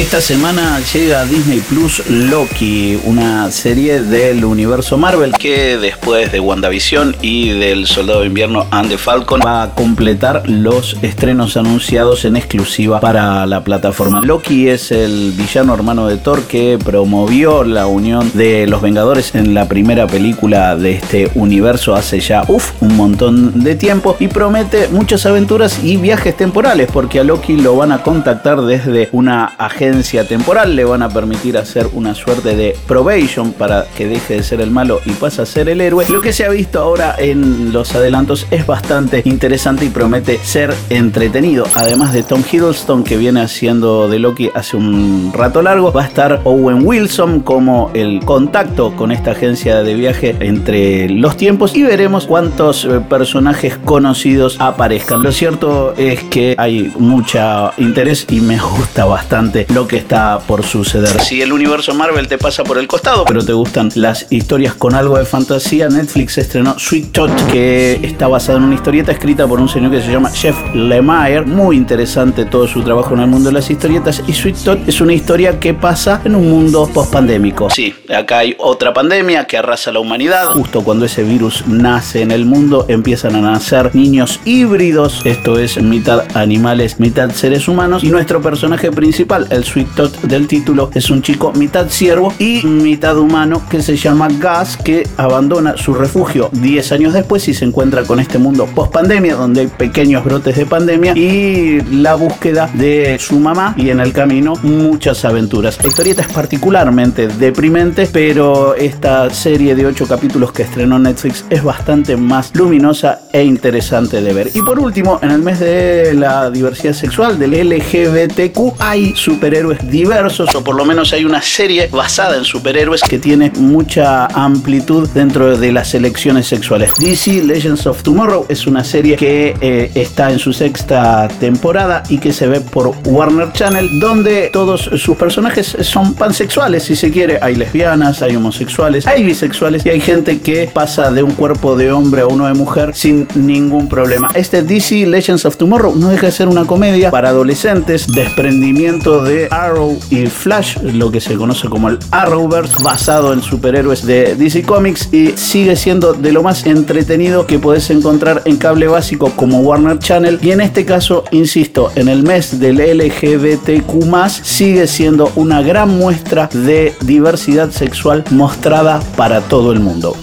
Esta semana llega Disney Plus Loki, una serie del universo Marvel que después de WandaVision y del Soldado de Invierno and the Falcon va a completar los estrenos anunciados en exclusiva para la plataforma. Loki es el villano hermano de Thor que promovió la unión de los Vengadores en la primera película de este universo hace ya uf, un montón de tiempo y promete muchas aventuras y viajes temporales porque a Loki lo van a contactar desde una agencia temporal, le van a permitir hacer una suerte de probation para que deje de ser el malo y pase a ser el héroe. Lo que se ha visto ahora en los adelantos es bastante interesante y promete ser entretenido. Además de Tom Hiddleston que viene haciendo de Loki hace un rato largo, va a estar Owen Wilson como el contacto con esta agencia de viaje entre los tiempos y veremos cuántos eh, personajes conocidos aparezcan. Lo cierto es que hay mucha interés y me gusta bastante lo que está por suceder. Si el universo Marvel te pasa por el costado, pero te gustan las historias con algo de fantasía, Netflix estrenó Sweet Tot, que está basada en una historieta escrita por un señor que se llama Jeff Lemire. Muy interesante todo su trabajo en el mundo de las historietas. Y Sweet Tot es una historia que pasa en un mundo post-pandémico. Sí, acá hay otra pandemia que arrasa la humanidad. Justo cuando ese virus nace en el mundo, empiezan a nacer niños híbridos. Esto es mitad animales, mitad seres humanos. Y nuestro personaje principal, el Sweet Tot del título, es un chico mitad ciervo y mitad humano que se llama Gas, que abandona su refugio 10 años después y se encuentra con este mundo post pandemia, donde hay pequeños brotes de pandemia y la búsqueda de su mamá y en el camino muchas aventuras. La historieta es particularmente deprimente, pero esta serie de 8 capítulos que estrenó Netflix es bastante más luminosa e interesante de ver. Y por último, en el mes de la diversidad sexual del LGBTQ hay superhéroes diversos, o por lo menos hay una serie basada en superhéroes que tiene mucha amplitud dentro de las selecciones sexuales. DC Legends of Tomorrow es una serie que eh, está en su sexta temporada y que se ve por Warner Channel, donde todos sus personajes son pansexuales, si se quiere. Hay lesbianas, hay homosexuales, hay bisexuales y hay gente que pasa de un cuerpo de hombre a uno de mujer sin ningún problema. Este DC Legends of Tomorrow no deja de ser una comedia para adolescentes, desprendimiento de Arrow y Flash, lo que se conoce como el Arrowverse, basado en superhéroes de DC Comics y sigue siendo de lo más entretenido que puedes encontrar en cable básico como Warner Channel y en este caso, insisto, en el mes del LGBTQ+, sigue siendo una gran muestra de diversidad sexual mostrada para todo el mundo.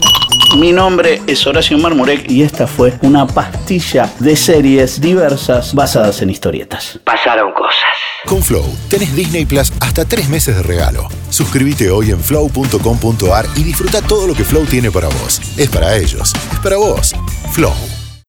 Mi nombre es Horacio Marmurek y esta fue una pastilla de series diversas basadas en historietas. Pasaron cosas. Con Flow tenés Disney Plus hasta tres meses de regalo. Suscríbete hoy en flow.com.ar y disfruta todo lo que Flow tiene para vos. Es para ellos, es para vos. Flow.